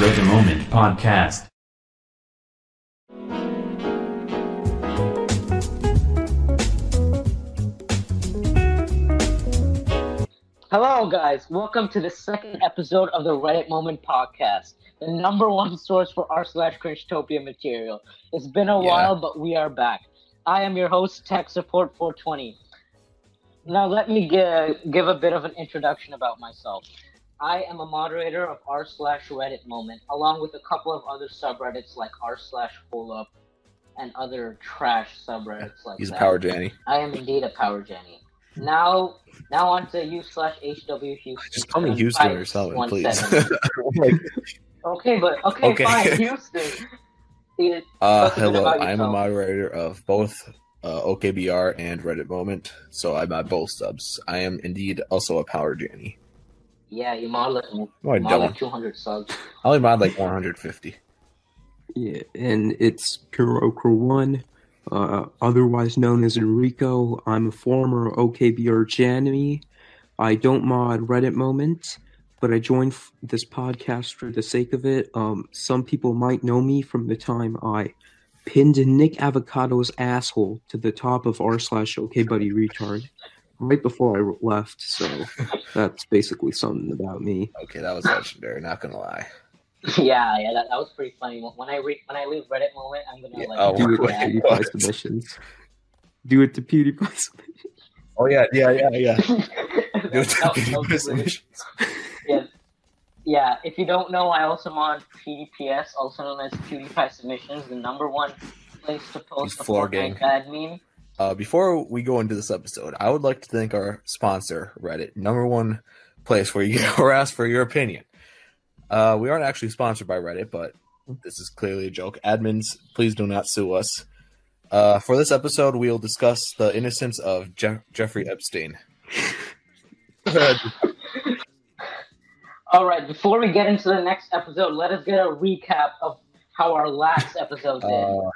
Reddit Moment Podcast. Hello, guys. Welcome to the second episode of the Reddit Moment podcast, the number one source for r slash Cringetopia material. It's been a Yeah. while, but we are back. I am your host, Tech Support 420. Now, let me give, give a bit of an introduction about myself. I am a moderator of r slash Reddit Moment, along with a couple of other subreddits like r slash Pull Up and other trash subreddits like He's a power Janny. I am indeed a power Jenny. Now, now on to you slash HW Houston. Just call me Houston five, or something, please. okay, but okay, Okay. fine, Houston. It- uh, Talk a bit hello, I'm a moderator of both uh, OKBR and Reddit Moment, so I'm at both subs. I am indeed also a power Janny. yeah, you mod like, No, I mod like don't. 200 subs. I only mod like 150. Yeah, and it's Kurokra One, uh, otherwise known as Enrico. I'm a former OKBR Janemy. I don't mod Reddit Moment, but I joined f- this podcast for the sake of it. Um, some people might know me from the time I pinned Nick Avocado's asshole to the top of r slash OK Buddy Retard right before I left. So that's basically something about me. Okay, that was legendary. Not gonna lie. Yeah, yeah, that, that was pretty funny. When I re- when I leave Reddit moment, I'm gonna Yeah, like oh, Do it to wait, yeah. what? PewDiePie submissions. Do it to PewDiePie submissions. Oh yeah, yeah, yeah, yeah. Do it to that- that PewDiePie really- submissions. yeah, yeah. If you don't know, I also mod PDPS, also known as PewDiePie Submissions, the number one place to post He's the floor Fortnite bad meme. Uh, before we go into this episode, I would like to thank our sponsor, Reddit, number one place where you get harassed for your opinion. Uh, we aren't actually sponsored by Reddit, but this is clearly a joke. Admins, please do not sue us. Uh, for this episode, we'll discuss the innocence of Je- Jeffrey Epstein. All right, before we get into the next episode, let us get a recap of how our last episode did. Uh,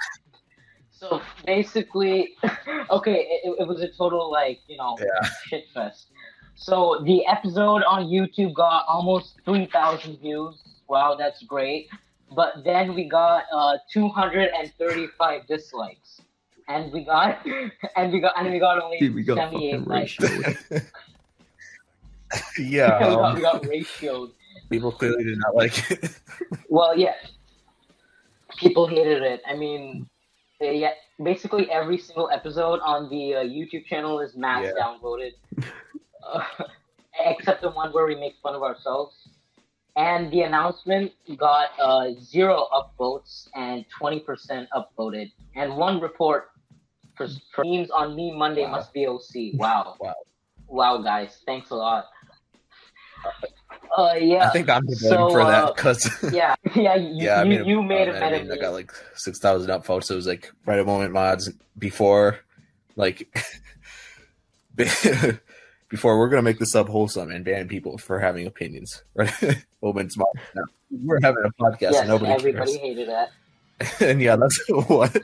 so basically, okay, it, it was a total like you know Yeah. shit fest. So the episode on YouTube got almost three thousand views. Wow, that's great. But then we got uh, two hundred and thirty-five dislikes, and we got and we got and we got only Dude, we got seventy-eight likes. yeah, we, got, um, we got ratioed. people clearly did not like it. Well, yeah, people hated it. I mean, they, yeah, basically every single episode on the uh, YouTube channel is mass Yeah. downvoted, uh, except the one where we make fun of ourselves. And the announcement got uh, zero upvotes and twenty percent upvoted, and one report for, for memes on Me Monday Wow. must be OC. Wow, Wow. wow, guys, thanks a lot. Uh, yeah. I think I'm blame So, for uh, that because yeah, yeah, you, yeah, I mean, you, made a, you made uh, a I meta mean, I got like six thousand upvotes. So It was like Reddit moment mods before, like before we're gonna make the sub wholesome and ban people for having opinions. Right, moments mods. No, we're having a podcast yes, and nobody everybody cares. hated that. and yeah, that's what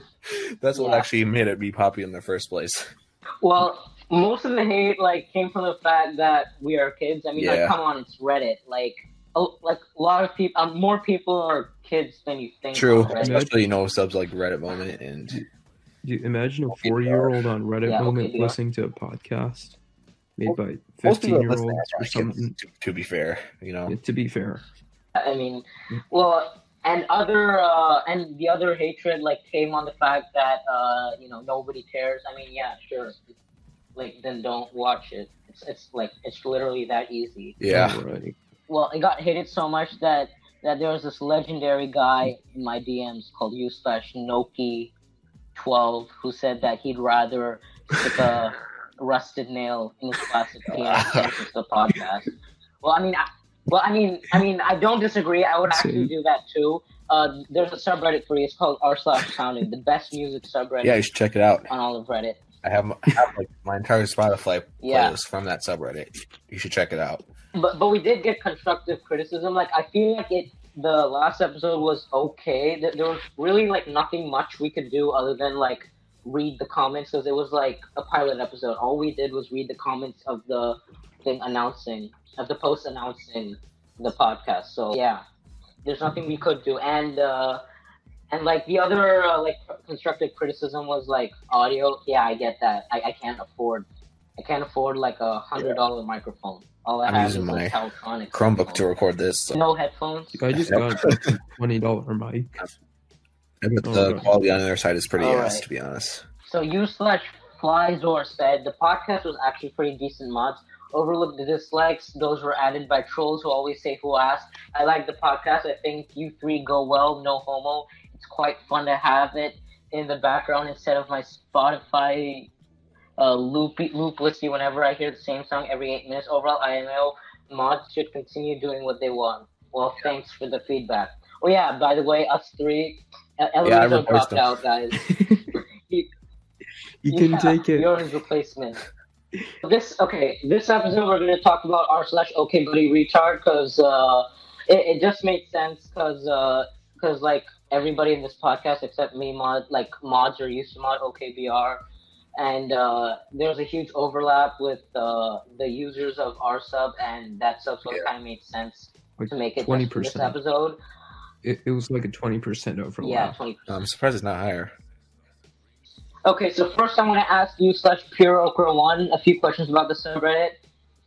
that's what actually made it be popular in the first place. Well, most of the hate like came from the fact that we are kids. I mean, Yeah. like, come on, it's Reddit. Like, oh, like a lot of people, um, more people are kids than you think. True, especially you know subs like Reddit moment and Dude, imagine a four-year-old on Reddit Yeah, moment okay, listening to a podcast made by most people listen fifteen-year-olds to or something. to, to be fair, you know. Yeah, to be fair, I mean, well, and other uh, and the other hatred like came on the fact that uh, you know nobody cares. I mean, yeah, sure, like then don't watch it. It's it's like it's literally that easy. Yeah, right. well, it got hated so much that that there was this legendary guy in my DMs called u slash Noki twelve who said that he'd rather stick a rusted nail in his plastic penis than the podcast. Well, I mean, I, well, I mean, I mean, I don't disagree. I would actually do that too. Uh, there's a subreddit for you. It's called r slash sounding, the best music subreddit yeah, you should check it out. on all of Reddit. I have, I have like my entire Spotify Yeah. playlist from that subreddit. You should check it out. but but we did get constructive criticism. Like I feel like it the last episode was okay. There there was really like nothing much we could do other than like read the comments because it was like a pilot episode. All we did was read the comments of the thing announcing of the post announcing the podcast. So yeah, there's nothing we could do. And uh, and like the other uh, like constructive criticism was like audio. Yeah, I get that. I, I can't afford. I can't afford like a hundred dollar microphone. All I I'm have using is my like Teltronic Chromebook to record this. So No headphones. I just got a twenty dollar mic. But Oh, the right. quality on their side is pretty All ass, right. to be honest. So you slash Flyzor said the podcast was actually pretty decent mods. Overlooked the dislikes; those were added by trolls who always say "Who asked?" I like the podcast. I think you three go well. No homo. It's quite fun to have it in the background instead of my Spotify uh, loop loop listy whenever I hear the same song every eight minutes. Overall, IMO mods should continue doing what they want. Well, thanks for the feedback. Oh yeah, by the way, us three, uh, I Elevator replaced dropped him. out, guys. You can Yeah, take it. You're his replacement. This okay. This episode we're going to talk about r slash okay buddy retard because uh, it, it just made sense because because like everybody in this podcast except me mod like mods are used to mod OKBR and uh, there's a huge overlap with uh, the users of r sub and that sub so it kind of made sense Like to make it twenty just this percent. episode. It, it was like a twenty percent Yeah, overlap. twenty I'm surprised it's not higher. Okay, so first I want to ask you slash Pure Okra One a few questions about the subreddit.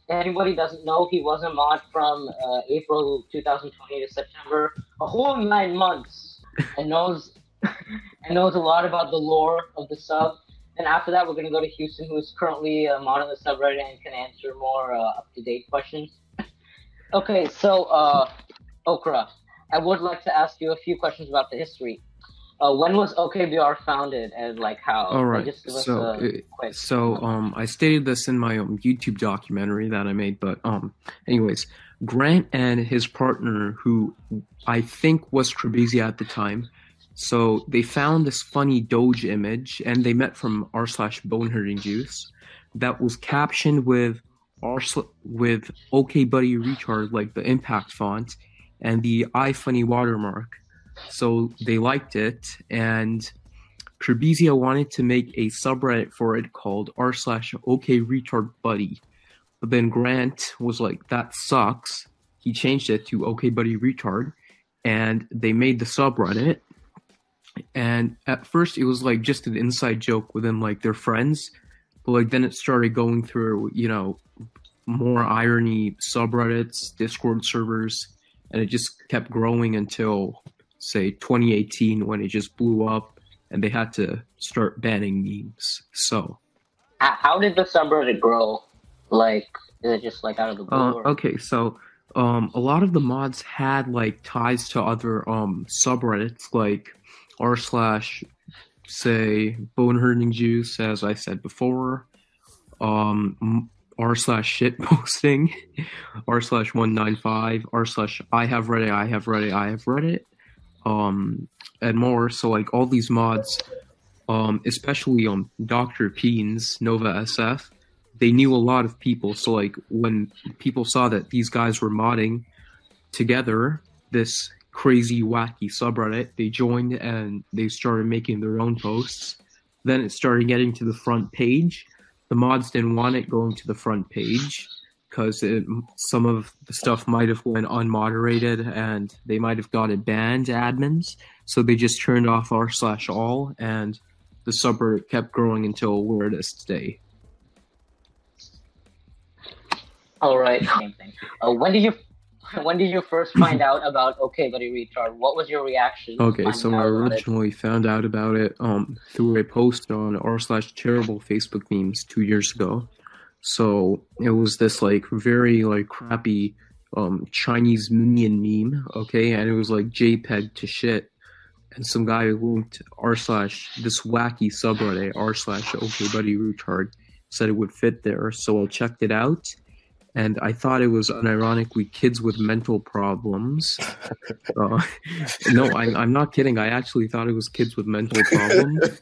Anybody doesn't know, he was a mod from uh, April 2020 to September, a whole nine months, and knows and knows a lot about the lore of the sub. And after that, we're gonna go to Houston, who is currently a mod on the subreddit and can answer more uh, up to date questions. okay, so uh, Okra, I would like to ask you a few questions about the history. Uh, when was OKBR founded and like how? All right. Just give us So, it- So um, I stated this in my um, YouTube documentary that I made, but um, anyways, Grant and his partner, who I think was Trebizia at the time, so they found this funny Doge image, and they met from r slash bonehurting juice that was captioned with r sl- with OK Buddy retard like the impact font and the iFunny watermark. So they liked it, and Trebizia wanted to make a subreddit for it called r slash OK retard buddy. But then Grant was like, that sucks. He changed it to OK buddy retard, and they made the subreddit. And at first, it was like just an inside joke within like their friends, but like then it started going through, you know, more irony subreddits, Discord servers, and it just kept growing until say 2018 when it just blew up and they had to start banning memes. So, How, did the subreddit grow? Like, is it just like out of the blue? uh, okay, so um, a lot of the mods had like ties to other um subreddits like r slash say bone hurting juice, as I said before, um r slash shit posting, r slash one nine five, r slash I have Reddit, I have Reddit, I have Reddit, um and more. So like all these mods, um especially um Doctor Peens Nova SF they knew a lot of people. So like when people saw that these guys were modding together this crazy wacky subreddit, they joined and they started making their own posts. Then it started getting to the front page. The mods didn't want it going to the front page because some of the stuff might have went unmoderated and they might have got it banned admins. So they just turned off r slash all and the subreddit kept growing until where it is today. All right. Uh, when did you when did you first find out about Okay Buddy Retard? What was your reaction? Okay, so I originally found out about it um through a post on r slash terrible Facebook memes two years ago. So it was this like very like crappy um Chinese minion meme, okay, and it was like JPEG to shit. And some guy linked r slash this wacky subreddit r slash okay buddy retard said it would fit there, so I checked it out. And I thought it was unironically kids with mental problems. Uh, no, I, I'm not kidding. I actually thought it was kids with mental problems.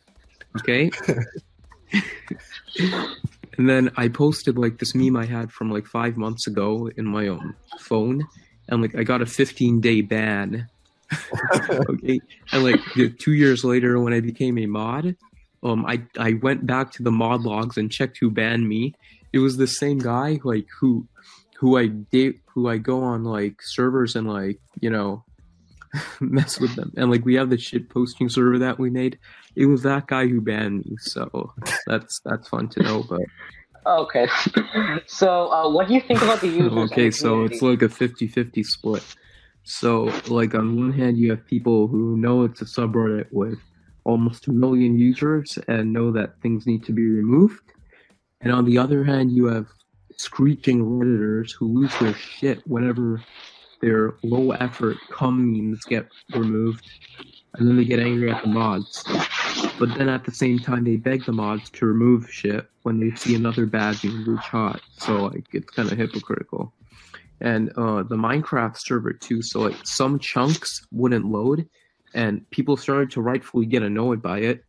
Okay. and then I posted like this meme I had from like five months ago in my own phone, and like I got a 15 day ban. okay, and like two years later, when I became a mod, um, I I went back to the mod logs and checked who banned me. It was the same guy, like who who I date, who I go on like servers and like you know mess with them, and like we have the shit posting server that we made. It was that guy who banned me, so that's that's fun to know. But Okay. so, uh, what do you think about the users? okay, the so it's like a 50-50 split. So like on one hand you have people who know it's a subreddit with almost a million users and know that things need to be removed. And on the other hand you have screeching redditors who lose their shit whenever their low effort cum memes get removed and then they get angry at the mods. But then at the same time they beg the mods to remove shit when they see another bad meme reach hot. So like it's kind of hypocritical and uh, the Minecraft server too. So like some chunks wouldn't load, and people started to rightfully get annoyed by it.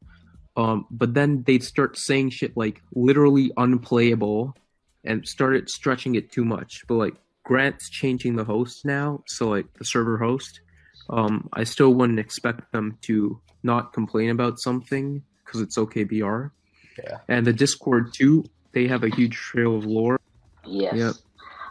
Um, but then they'd start saying shit like literally unplayable, and started stretching it too much. But like Grant's changing the host now, so like the server host, um, I still wouldn't expect them to not complain about something because it's OKBR. Yeah. And the Discord too, they have a huge trail of lore. Yes. Yep.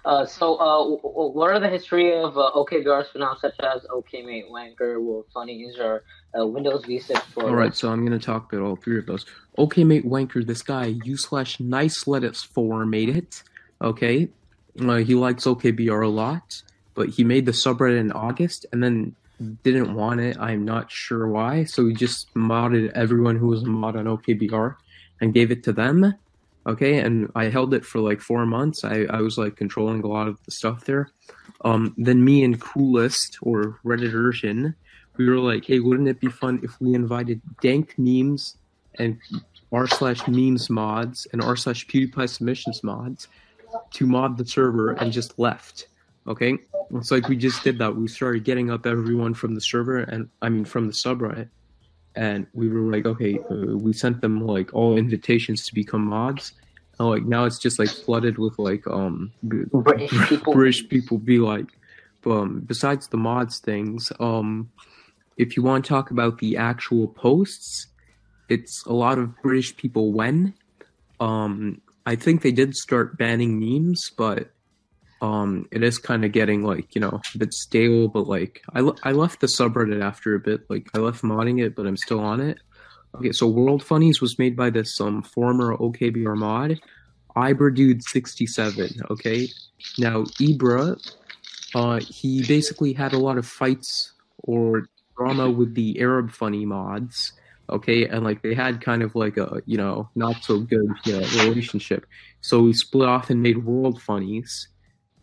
Uh, so, uh, what are the history of uh, OKBRs for now, such as OKMate, Wanker, World Funnies, or uh, Windows V6 for All right, so I'm gonna talk about all three of those. Okay, mate, wanker. This guy, u slash nice lettuce four made it. Okay, uh, he likes OKBR a lot, but he made the subreddit in August and then didn't want it. I'm not sure why. So he just modded everyone who was a mod on OKBR and gave it to them. Okay, and I held it for like four months. I, I was like controlling a lot of the stuff there. Um, then me and Coolest or Redditorsion we were like, hey, wouldn't it be fun if we invited dank memes and r slash memes mods and r slash PewDiePie submissions mods to mod the server and just left? Okay, it's like we just did that. We started getting up everyone from the server and I mean from the subreddit, and we were like, okay, uh, we sent them like all invitations to become mods. And like now it's just like flooded with like um British people. British people be like. Um, besides the mods things, um, if you want to talk about the actual posts, it's a lot of British people when. Um, I think they did start banning memes, but um, it is kind of getting like you know a bit stale. But like I, I left the subreddit after a bit. Like I left modding it, but I'm still on it. Okay, so World Funnies was made by this um former OKBR mod, Ibra Dude sixty seven. Okay, now Ibra, uh, he basically had a lot of fights or drama with the Arab funny mods. Okay, and like they had kind of like a you know not so good you know, relationship. So we split off and made World Funnies,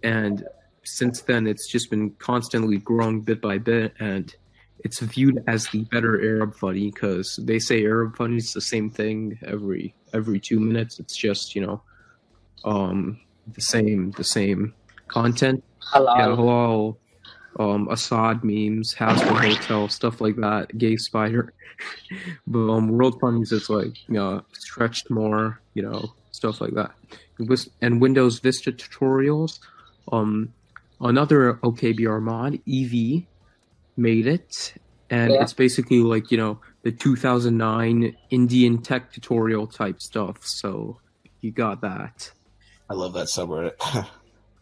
and since then it's just been constantly growing bit by bit, and it's viewed as the better Arab funny because they say Arab funny is the same thing every every two minutes. It's just you know, um, the same the same content Halal. yeah, halal, um, Assad memes, Hasbro Hotel, stuff like that, Gay Spider. but um, World Funnies is like, you know, stretched more, you know, stuff like that. And Windows Vista tutorials. Um, another OKBR mod, EV, made it. And Yeah. it's basically like, you know, the 2009 Indian tech tutorial type stuff. So you got that. I love that subreddit.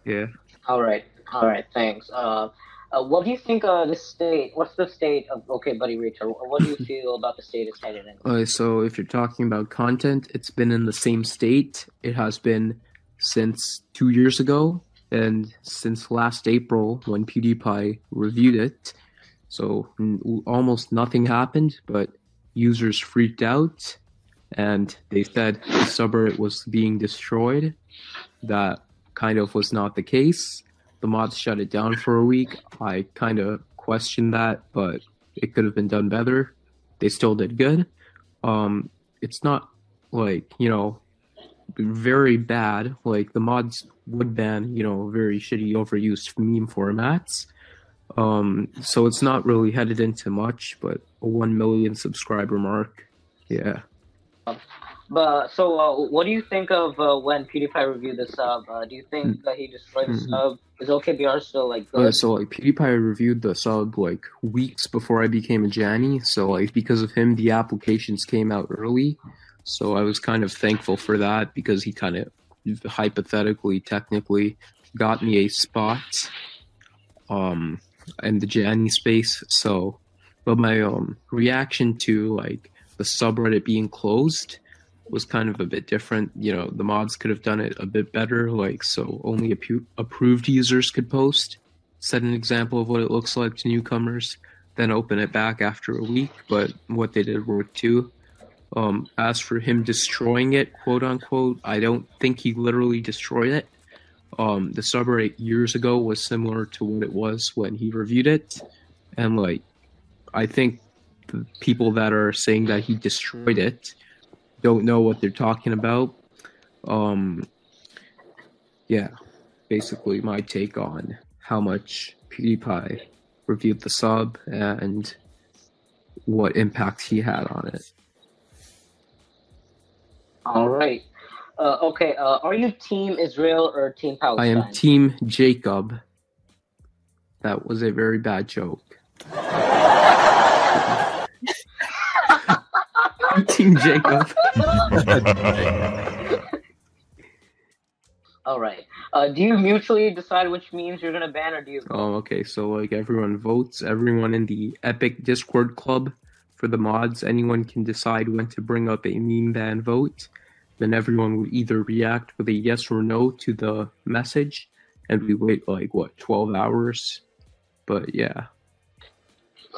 Yeah. All right, all right, thanks. Uh, uh, what do you think of the state? What's the state of Okay Buddy Rachel? What do you feel about the state it's headed in? Okay, so if you're talking about content, it's been in the same state. It has been since two years ago and since last April when PewDiePie reviewed it. So n- almost nothing happened, but users freaked out and they said the subreddit was being destroyed. That kind of was not the case. The mods shut it down for a week. I kind of questioned that, but it could have been done better. They still did good um it's not like you know very bad like the mods would ban you know very shitty overused meme formats um so it's not really headed into much but a 1 million subscriber mark yeah But so, uh, what do you think of uh, when PewDiePie reviewed the sub? Uh, do you think that he destroyed the Mhm. sub? Is OKBR still like good? so like PewDiePie reviewed the sub like weeks before I became a Janny. So like because of him, the applications came out early. So I was kind of thankful for that because he kind of hypothetically, technically, got me a spot, um, in the Janny space. So, but my um reaction to like the subreddit being closed was kind of a bit different. You know, the mods could have done it a bit better, like so only approved users could post, set an example of what it looks like to newcomers, then open it back after a week. But what they did worked too. Um, as for him destroying it, quote unquote, I don't think he literally destroyed it. Um, the subreddit years ago was similar to what it was when he reviewed it, and like, I think the people that are saying that he destroyed it don't know what they're talking about. Um, yeah, basically my take on how much PewDiePie reviewed the sub and what impact he had on it. All right. Uh, okay. Uh, are you Team Israel or Team Palestine? I am Team Jacob. That was a very bad joke. Team Jacob. All right. Uh, do you mutually decide which memes you're gonna ban, or do you? Oh, okay. So like everyone votes. Everyone in the Epic Discord club for the mods. Anyone can decide when to bring up a meme ban vote. Then everyone would either react with a yes or no to the message, and we wait like what twelve hours. But yeah.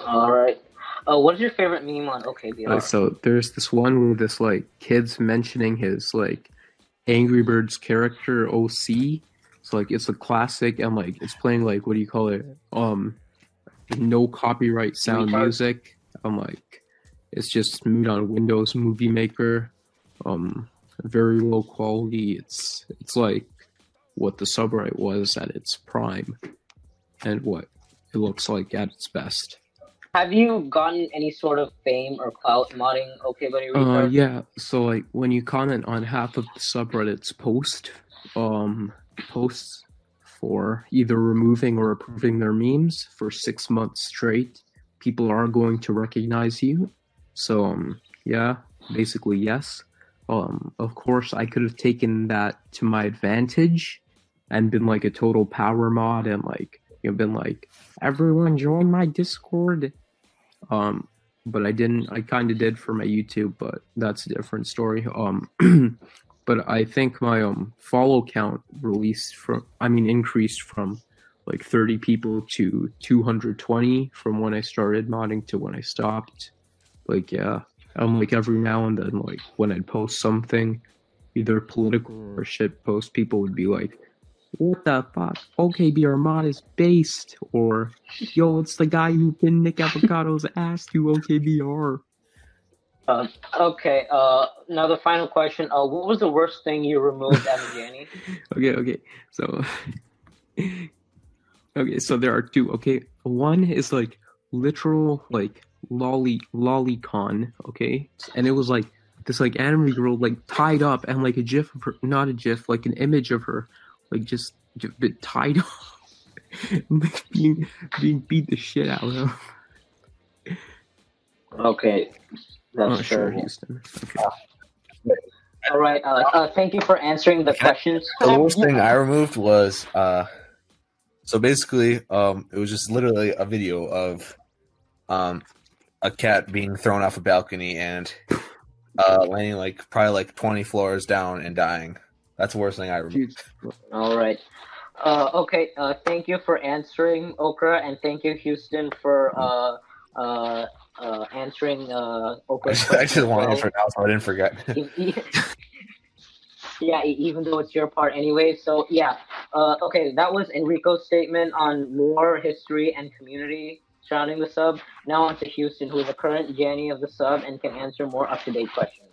All right. Uh, what is your favorite meme on OKBR? Uh, so there's this one where this like kid's mentioning his like Angry Birds character OC. So like it's a classic and like it's playing like what do you call it? Um no copyright sound music. I'm like it's just made on Windows Movie Maker. Um very low quality. It's it's like what the subreddit was at its prime and what it looks like at its best. Have you gotten any sort of fame or clout modding OK Buddy Uh, yeah. So like when you comment on half of the subreddit's post, um, posts for either removing or approving their memes for six months straight, people are going to recognize you. So um, yeah, basically yes. Um, of course, I could have taken that to my advantage and been like a total power mod and like you know been like everyone join my Discord. Um, but I didn't. I kind of did for my YouTube, but that's a different story. Um, but I think my um follow count released from, I mean, increased from like 30 people to 220 from when I started modding to when I stopped. Like, yeah, I'm like every now and then, like when I'd post something, either political or shit post, people would be like, "What the fuck? OKBR mod is based," or "Yo, it's the guy who pinned Nick Avocado's ass to OKBR." Uh, okay. Uh, now the final question. Uh, what was the worst thing you removed as a Okay, okay. So Okay, so there are two. Okay. One is like literal like lolly lolicon, okay? And it was like this like anime girl like tied up and like a gif of her not a gif, like an image of her like just, just bit tied up like being being beat the shit out of. Okay. That's Oh, sure. Houston. Okay. All right. Uh, uh, thank you for answering the questions. The worst thing I removed was uh so basically um it was just literally a video of um a cat being thrown off a balcony and uh landing like probably like 20 floors down and dying. That's the worst thing I. Dude, All right. Uh, okay. Uh, thank you for answering, Okra, and thank you, Houston, for uh, uh, uh, answering uh, I just, I just wanted to for now so I didn't forget. yeah, even though it's your part anyway. So yeah. Uh, okay, that was Enrico's statement on lore, history, and community surrounding the sub. Now on to Houston, who is the current Janny of the sub and can answer more up-to-date questions.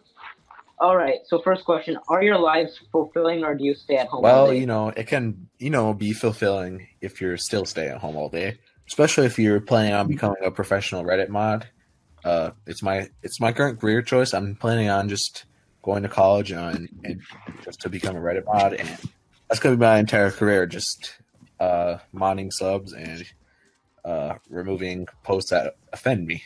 All right. So first question: Are your lives fulfilling, or do you stay at home? all Well, you know, it can, you know, be fulfilling if you're still staying at home all day, especially if you're planning on becoming a professional Reddit mod. Uh, it's my it's my current career choice. I'm planning on just going to college and, and just to become a Reddit mod, and that's going to be my entire career, just uh, modding subs and uh, removing posts that offend me,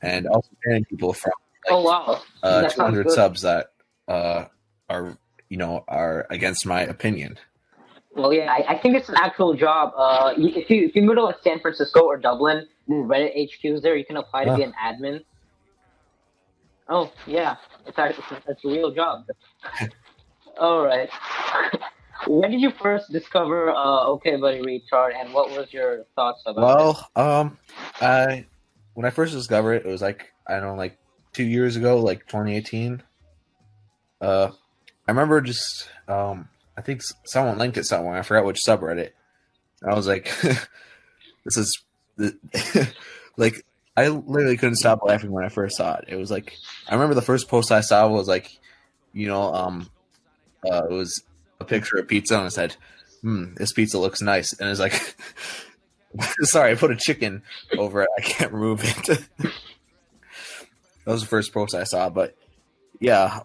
and also banning people from Oh wow, uh, 200 subs that uh, are you know are against my opinion. Well, yeah, I, I think it's an actual job. Uh, if you if you move to like San Francisco or Dublin, Reddit HQ is there. You can apply to be an admin. Oh yeah, it's actually it's a real job. All right. when did you first discover uh, OK Buddy Retard, and what was your thoughts about it? Well, um, I when I first discovered it, it was like I don't know, like two years ago, like 2018. Uh, I remember just um, I think someone linked it somewhere. I forgot which subreddit. I was like, this is the like I literally couldn't stop laughing when I first saw it. It was like I remember the first post I saw was like, you know, um, uh, it was a picture of pizza and it said, "Hmm, this pizza looks nice," and it's like. Sorry, I put a chicken over it. I can't remove it. that was the first post I saw, but yeah,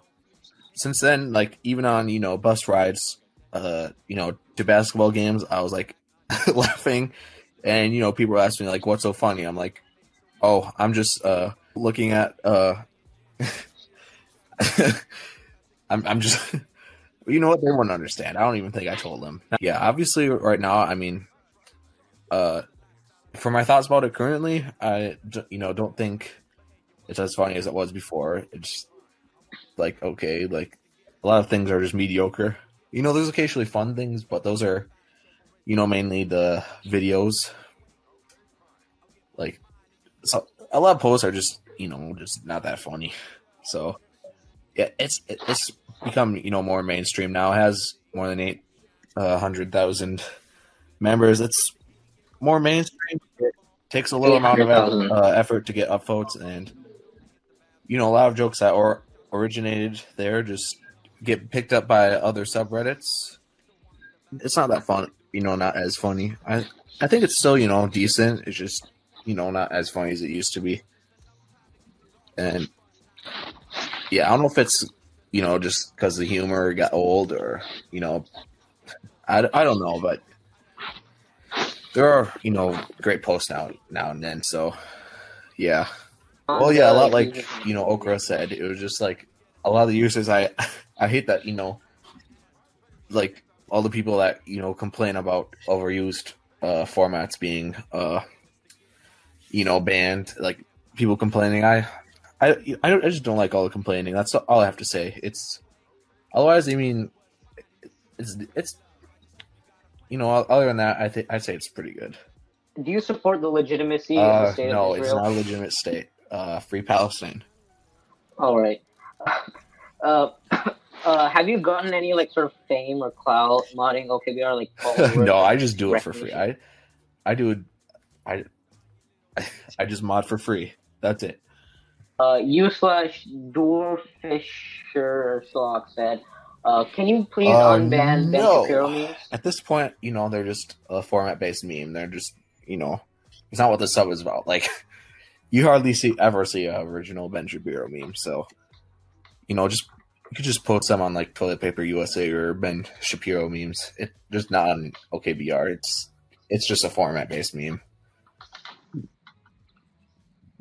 since then, like even on you know bus rides, uh, you know to basketball games, I was like laughing, and you know people ask me like, "What's so funny?" I'm like, "Oh, I'm just uh looking at uh." I'm I'm just you know what they wouldn't understand. I don't even think I told them. Yeah, obviously right now, I mean uh for my thoughts about it currently, I you know don't think it's as funny as it was before. It's like okay, like a lot of things are just mediocre. You know, there's occasionally fun things, but those are you know mainly the videos. So a lot of posts are just you know just not that funny. So yeah, it's it's become you know more mainstream now. It has more than eight uh, hundred thousand members. It's more mainstream. It takes a little amount of uh, effort to get up votes, and you know a lot of jokes that or originated there just get picked up by other subreddits. It's not that fun, you know, not as funny. I I think it's still you know decent. It's just you know not as funny as it used to be. And yeah, I don't know if it's you know just because the humor got old or you know I, I don't know, but there are you know great posts now now and then. So yeah, well yeah, a lot like you know Okra said, it was just like a lot of the users. I I hate that you know like all the people that you know complain about overused uh, formats being uh you know banned. Like people complaining, I I I, don't, I just don't like all the complaining. That's all I have to say. It's otherwise, I mean, it's it's you know other than that, I think I'd say it's pretty good. Do you support the legitimacy of the Uh, state no, of Israel? No, it's not a legitimate state. Uh, free Palestine. All right. Uh, uh, have you gotten any like sort of fame or clout modding OKBR like no, I just do it for free. I? I do it. I I just mod for free. That's it. Uh, you slash Dwarfisher Slock said, uh, "Can you please Uh, unban Ben. Shapiro memes?" At this point, you know, they're just a format based meme. They're just, you know, it's not what the sub is about. Like, you hardly see ever see a original Ben Shapiro meme. So, you know, just you could just post them on like Toilet Paper USA or Ben Shapiro memes. It just not on OKBR. It's it's just a format based meme.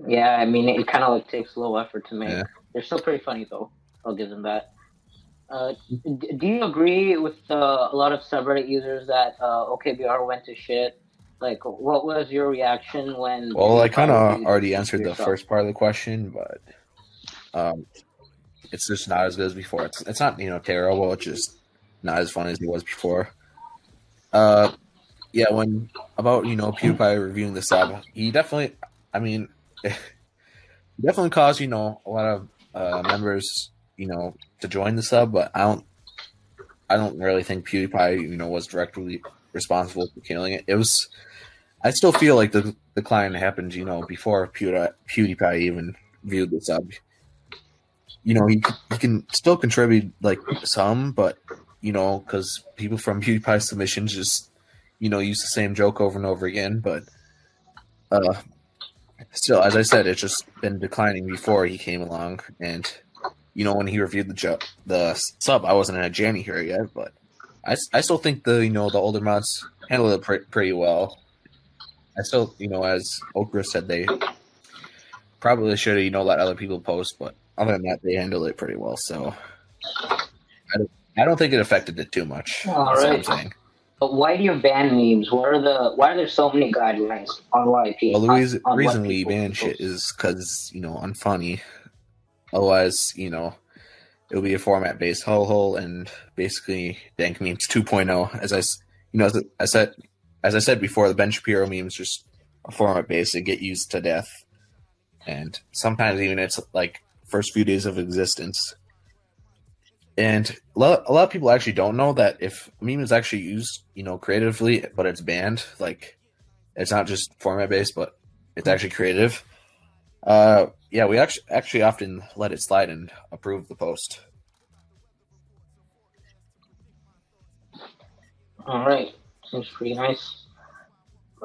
Yeah, I mean, it kind of like takes a little effort to make. Yeah. They're still pretty funny though. I'll give them that. Uh, d- do you agree with uh, a lot of subreddit users that uh, OKBR went to shit? Like, what was your reaction when? Well, I kind of already answered the first part of the question, but um, it's just not as good as before. It's it's not you know terrible. It's just not as fun as it was before. Uh, yeah. When about you know PewDiePie reviewing the sub, he definitely. I mean, definitely caused you know a lot of uh, members you know to join the sub, but I don't. I don't really think PewDiePie you know was directly responsible for killing it. It was. I still feel like the decline happened, you know, before PewDie, PewDiePie even viewed the sub. You know, he, he can still contribute like some, but you know, because people from PewDiePie submissions just you know use the same joke over and over again. But uh, still, as I said, it's just been declining before he came along, and you know, when he reviewed the the sub, I wasn't in a Janny here yet, but I, I still think the you know the older mods handled it pre- pretty well. I still you know as Okra said they probably should have you know let other people post, but other than that they handled it pretty well. So I don't, I don't think it affected it too much. All That's what I'm right. But why do you ban memes? What are the why are there so many guidelines on YP? Well, the on- reason, on reason we ban shit is because you know unfunny. Otherwise, you know, it'll be a format based hole hole and basically dank memes 2.0. As I you know, as I said, as I said before, the Ben Shapiro memes just a format based and get used to death, and sometimes even it's like first few days of existence. And a lot, a lot of people actually don't know that if a meme is actually used, you know, creatively, but it's banned, like it's not just format based, but it's actually creative. Uh, yeah, we actually actually often let it slide and approve the post. All right, seems pretty nice.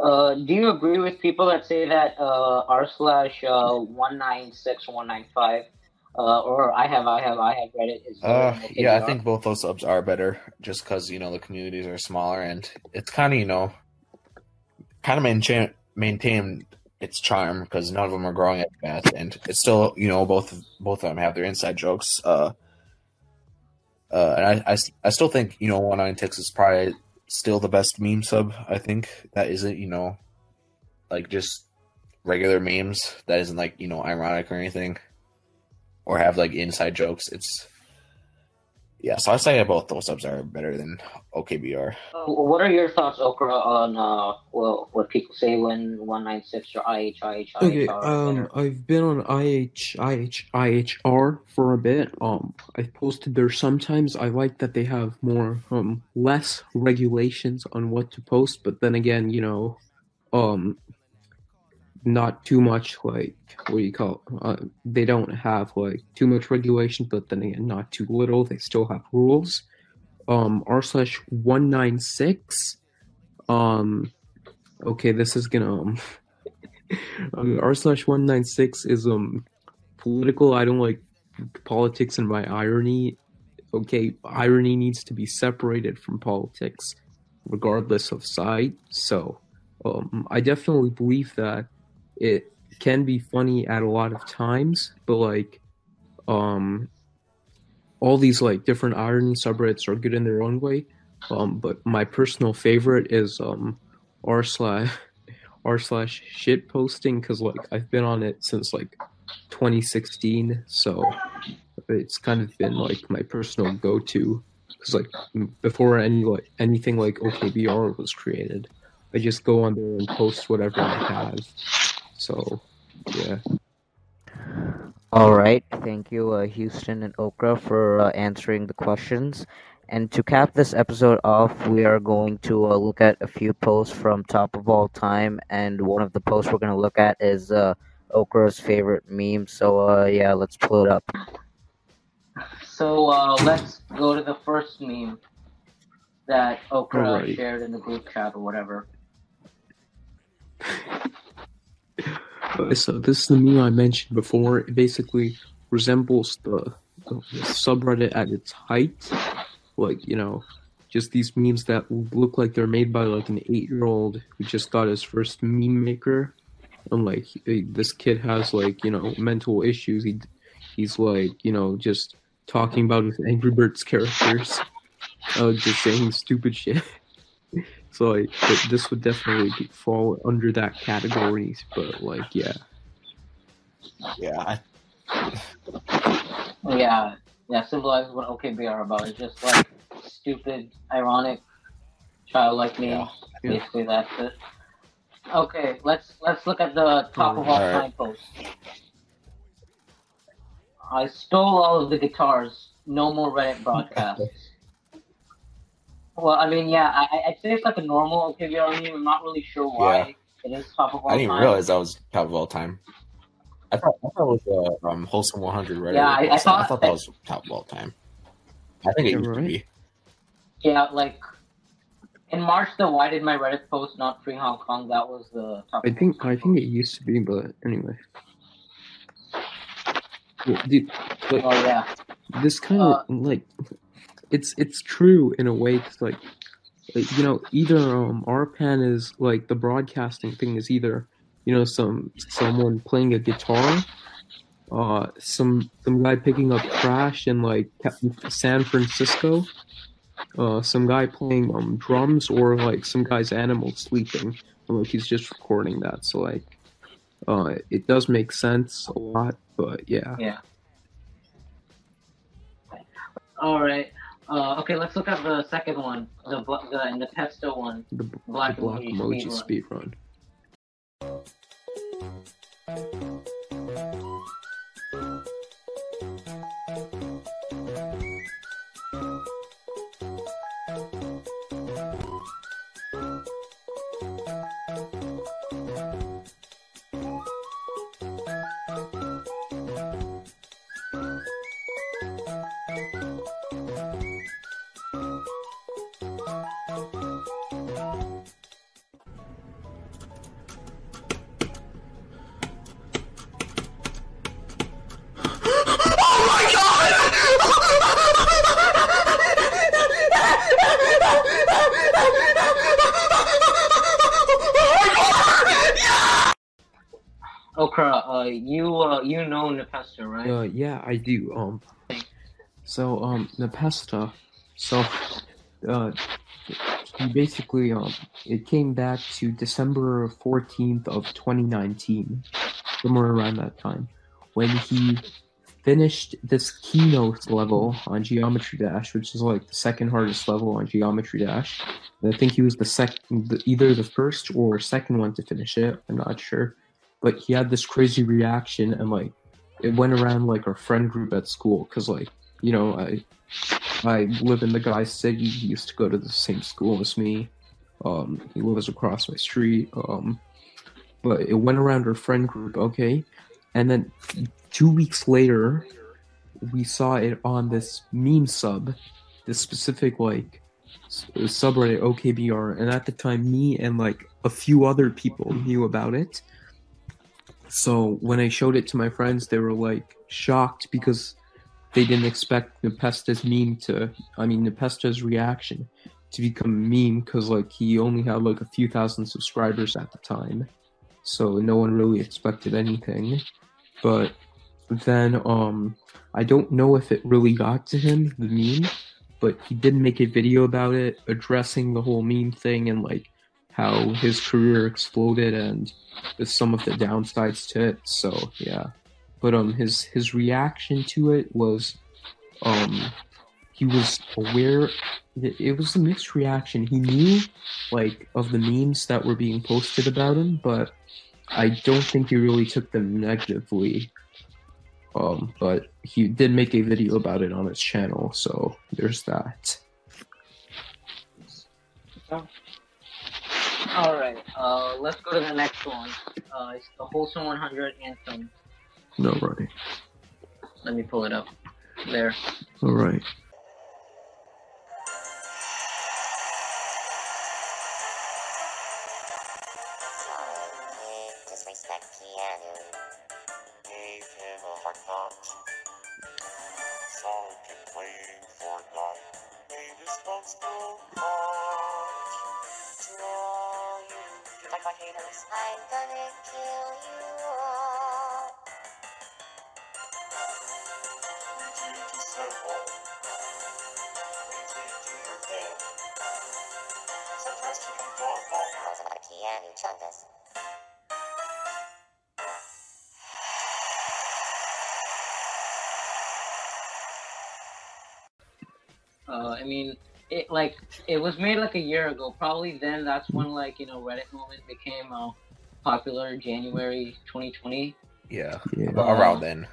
Uh, do you agree with people that say that uh, r slash uh, one nine six one nine five, uh, or I have I have I have Reddit is better Uh, yeah, I think both those subs are better, just because you know the communities are smaller and it's kind of you know, kind of maintain maintain its charm because none of them are growing as fast, and it's still you know both both of them have their inside jokes. Uh, uh, and I, I, I still think you know one nine six is probably still the best meme sub. I think that isn't you know, like just regular memes that isn't like you know ironic or anything, or have like inside jokes. It's yeah, so I say both those subs are better than OKBR. Uh, what are your thoughts, Okra, on uh, well, what people say when one nine six or IH IH IH Okay, um. I've been on IH, IH, IHR for a bit. Um, I've posted there sometimes. I like that they have more, um, less regulations on what to post, but then again, you know, um, not too much like what do you call? Uh, they don't have like too much regulation, but then again, not too little. They still have rules. Um, r slash one nine six. Um, okay, this is gonna um. R slash one nine six is um political. I don't like politics and my irony. Okay, irony needs to be separated from politics, regardless of side. So, um, I definitely believe that it can be funny at a lot of times, but like, um, all these like different iron subreddits are good in their own way. Um, but my personal favorite is um r slash r slash shit posting because like I've been on it since like 2016, so it's kind of been like my personal go-to because like before any like anything like OKBR was created, I just go on there and post whatever I have. So yeah, All right, thank you, uh, Houston and Okra, for uh, answering the questions. And to cap this episode off, we are going to uh, look at a few posts from Top of All Time, and one of the posts we're going to look at is uh, Okra's favorite meme. So uh, yeah, let's pull it up. So uh, let's go to the first meme that Okra Alright. shared in the group chat or whatever. So this is the meme I mentioned before. It basically resembles the, the subreddit at its height. Like, you know, just these memes that look like they're made by like an eight year old who just got his first meme maker. And like, this kid has like, you know, mental issues. He, he's like, you know, just talking about his Angry Birds characters, uh, just saying stupid shit. So like, th- this would definitely fall under that category. But like, yeah. Yeah, I, Yeah, yeah, symbolizes what OKB are about. It's just like stupid, ironic, childlike memes. Yeah. Basically, that's it. Okay, let's let's look at the top of all Alright. time post. I stole all of the guitars. No more Reddit broadcasts. Well, I mean, yeah, I, I- I'd say it's like a normal OKBR meme. I'm not really sure why it is top of all time. I didn't even time. realize that was top of all time. I thought, I thought it was uh, um, wholesome 100 right Yeah, I- I thought- I thought that was top of all time. I think it You're used to be. Yeah, like in March, the why did my Reddit post not free Hong Kong? That was the top. I think I think it used to be, but anyway. Yeah, dude, Like, Oh yeah. this kind of like it's it's true in a way 'cause, like you know either um RPAN is like the broadcasting thing is either you know some someone playing a guitar uh some some guy picking up trash in like San Francisco uh some guy playing um drums or like some guy's animal sleeping and like he's just recording that so like uh it does make sense a lot but yeah Yeah. All right. Uh, okay, let's look at the second one, the bl- the Npesta one. the, Black the black emoji emoji speed so um, Npesta. So, uh, he basically um, it came back to December fourteenth of twenty nineteen, somewhere around that time, when he finished this keynote level on Geometry Dash, which is like the second hardest level on Geometry Dash. And I think he was the second, either the first or second one to finish it. I'm not sure, but he had this crazy reaction and like it went around like our friend group at school because like you know i i live in the guy's city he used to go to the same school as me. Um he lives across my street. Um but it went around our friend group okay? And then two weeks later we saw it on this meme sub this specific like subreddit okbr and at the time me and like a few other people knew about it. So when I showed it to my friends, they were like shocked because they didn't expect Npesta's meme to, I mean, Npesta's reaction to become a meme because like he only had like a few thousand subscribers at the time. So no one really expected anything. But then um I don't know if it really got to him, the meme, but he did make a video about it addressing the whole meme thing and like how his career exploded and some of the downsides to it. So yeah, but um, his his reaction to it was, um, he was aware. It was a mixed reaction. He knew like of the memes that were being posted about him, but I don't think he really took them negatively. Um, but he did make a video about it on his channel, so there's that. All right. Uh, let's go to the next one. Uh, it's the Wholesome 100 anthem. No right. Let me pull it up. There. All right. Uh, I mean, it like it was made like a year ago. Probably then that's when like you know Reddit moment became uh, popular. January 2020. Yeah, Yeah. about around then.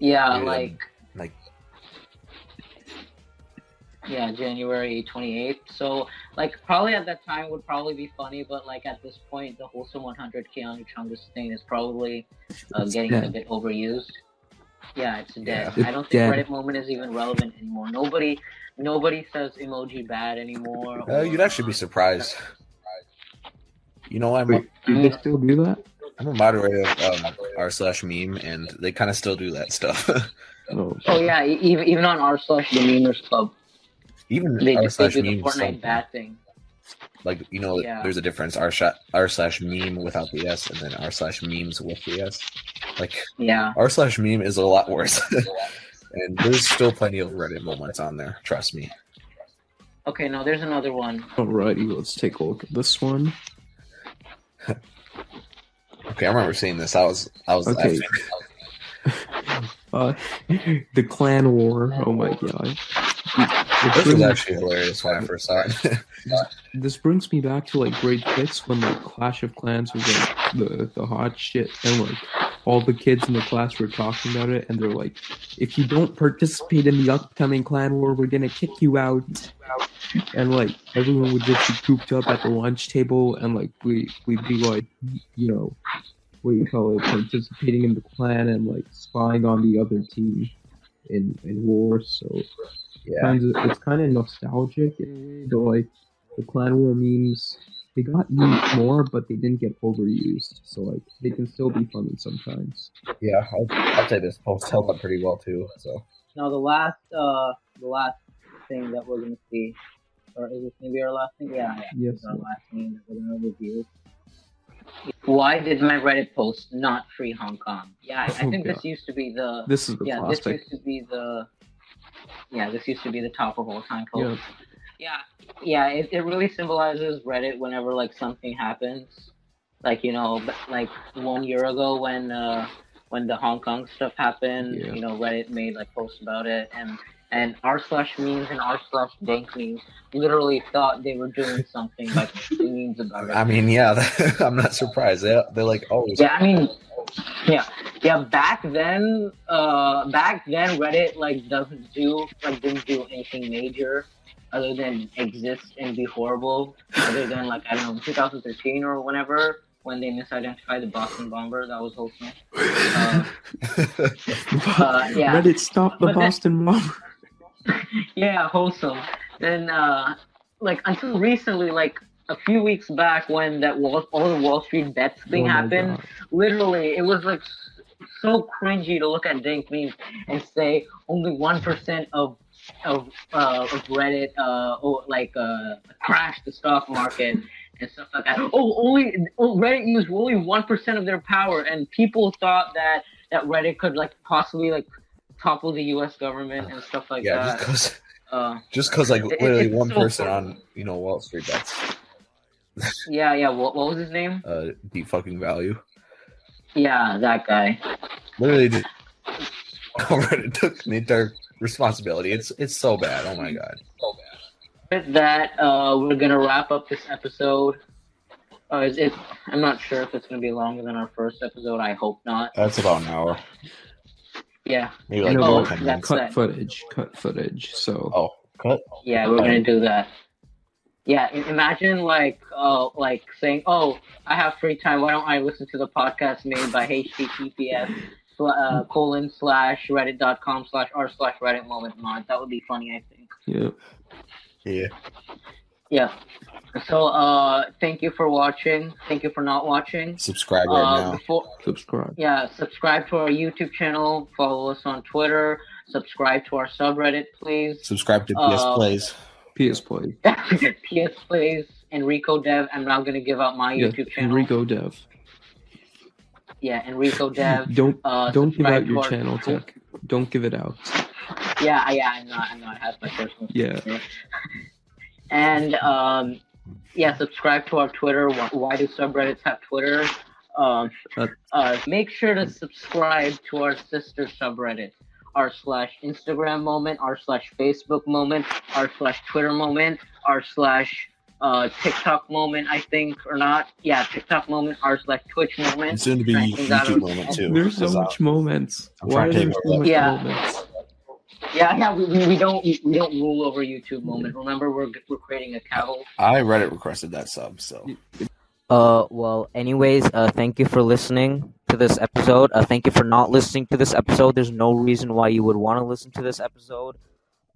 Yeah, Yeah. like Like yeah, January 28th. So like probably at that time would probably be funny, but like at this point, the wholesome 100 Keanu Chungus thing is probably uh, It's getting a bit overused. Yeah, it's dead. It's I don't think dead. Reddit moment is even relevant anymore. Nobody, nobody says emoji bad anymore. uh, or- you'd actually be surprised. You know, I'm Wait, do they still do that? I'm a moderator of um, r slash meme, and they kind of still do that stuff. Oh, Oh yeah, e- even even on r slash the memers club, Even they r just they slash do the meme, Fortnite bat thing. Like you know, Yeah. there's a difference. R sh- r slash meme without the s, and then r slash memes with the s. Like Yeah. r slash meme is a lot worse. and there's still plenty of Reddit moments on there. Trust me. Okay, now there's another one. alrighty, let's take a look at this one. Okay, I remember seeing this. I was I was Okay. laughing. Uh, the clan war. Oh my god. This was actually hilarious when I first saw it. this brings me back to like grade six when like Clash of Clans was like the the hot shit, and like all the kids in the class were talking about it, and they're like, "If you don't participate in the upcoming clan war, we're gonna kick you out." And like everyone would just be cooped up at the lunch table, and like we we'd be like, you know, what do you call it, participating in the clan and like spying on the other team in in war. So yeah. kind of it's kind of nostalgic in a way, though like the clan war memes they got used more but they didn't get overused so like they can still be funny sometimes Yeah, I'll, I'll say this post held up pretty well too. So Now the last uh the last thing that we're gonna see, or is this maybe our last thing? Yeah, yeah. yes our last thing that we're gonna review. Why did my Reddit post not free Hong Kong? Yeah, I, I Oh, think God. this used to be the this is the yeah this used to be the yeah this used to be the top of all time yeah. Yeah, yeah. It, it really symbolizes Reddit whenever like something happens, like you know, like one year ago when uh when the Hong Kong stuff happened, Yeah. you know, Reddit made like posts about it, and and r slash memes and r slash dank memes literally thought they were doing something by posting memes about it. I mean, yeah, I'm not surprised. They they're like always. Yeah, I mean, yeah, yeah. Back then, uh, back then, Reddit like doesn't do like didn't do anything major other than exist and be horrible. Other than like I don't know, 2013 or whenever when they misidentified the Boston bomber, that was wholesome. Uh, uh, yeah. reddit stopped the But then- boston bomber yeah, wholesome. Then, uh, like until recently, like a few weeks back when that Wall, all the Wall Street bets thing Oh happened. God. literally it was like so cringy to look at dank memes and say only one percent of of uh, of Reddit uh or like uh crashed the stock market and stuff like that. Oh, only oh, Reddit used only one percent of their power, and people thought that that Reddit could like possibly like topple the U.S. government and stuff like yeah, that. just cause Uh, just cause like It- literally it's one so person funny. on you know Wall Street bets yeah, yeah. What what was his name? uh deep fucking value. Yeah, that guy. Literally, just already took the entire responsibility. It's it's so bad. Oh my god. So bad. With that, uh, we're gonna wrap up this episode. Uh, is it? I'm not sure if it's gonna be longer than our first episode. I hope not. That's about an hour. Yeah, Maybe like No, oh, but 10 that's- minutes. cut that. footage cut footage so Oh, cut. yeah, we're gonna do that. Yeah, imagine like, uh, like saying, "Oh, I have free time. Why don't I listen to the podcast made by HTTPS sl- uh, colon slash reddit.com slash r slash Reddit moment mod?" That would be funny, I think. yeah Yeah. Yeah. So, uh, thank you for watching. Thank you for not watching. Subscribe right Uh, now. before, subscribe yeah, subscribe to our YouTube channel. Follow us on Twitter. Subscribe to our subreddit, please. Subscribe to PS uh, Plays. Ps play PS Plays, Enrico Dev. I'm now gonna give out my yeah YouTube channel. enrico dev Yeah, Enrico Dev. don't Uh, don't give out your our- channel tech don't give it out Yeah, yeah, I know, I know. I have my personal. Yeah. And um, yeah, subscribe to our Twitter. Why, why do subreddits have Twitter? Um, Uh, uh, make sure to subscribe to our sister subreddit, r slash Instagram moment, r slash Facebook moment, r slash Twitter moment, r slash uh, TikTok moment, I think, or not. Yeah, TikTok moment, r slash Twitch And moment. soon to be I YouTube was- moment too. there's so Because, much moments I'm why are to there so much Yeah. moments Yeah, yeah, we, we, we don't we, we don't rule over YouTube moment. Remember, we're we're creating a cattle. I Reddit requested that sub, so Uh, well, anyways, uh, thank you for listening to this episode. Uh, thank you for not listening to this episode. There's no reason why you would want to listen to this episode.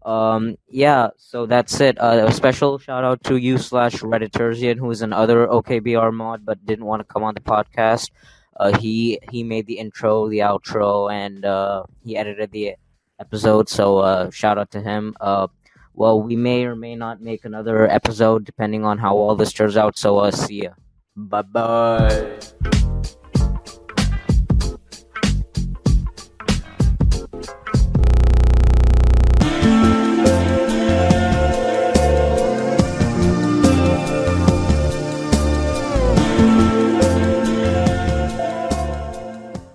Um, yeah, so that's it. Uh, a special shout out to you slash Redditersian, who is another OKBR mod but didn't want to come on the podcast. Uh, he he made the intro, the outro, and uh, he edited the episode. So uh, shout out to him. Uh, well, we may or may not make another episode depending on how all this turns out. So uh, see ya. Bye bye.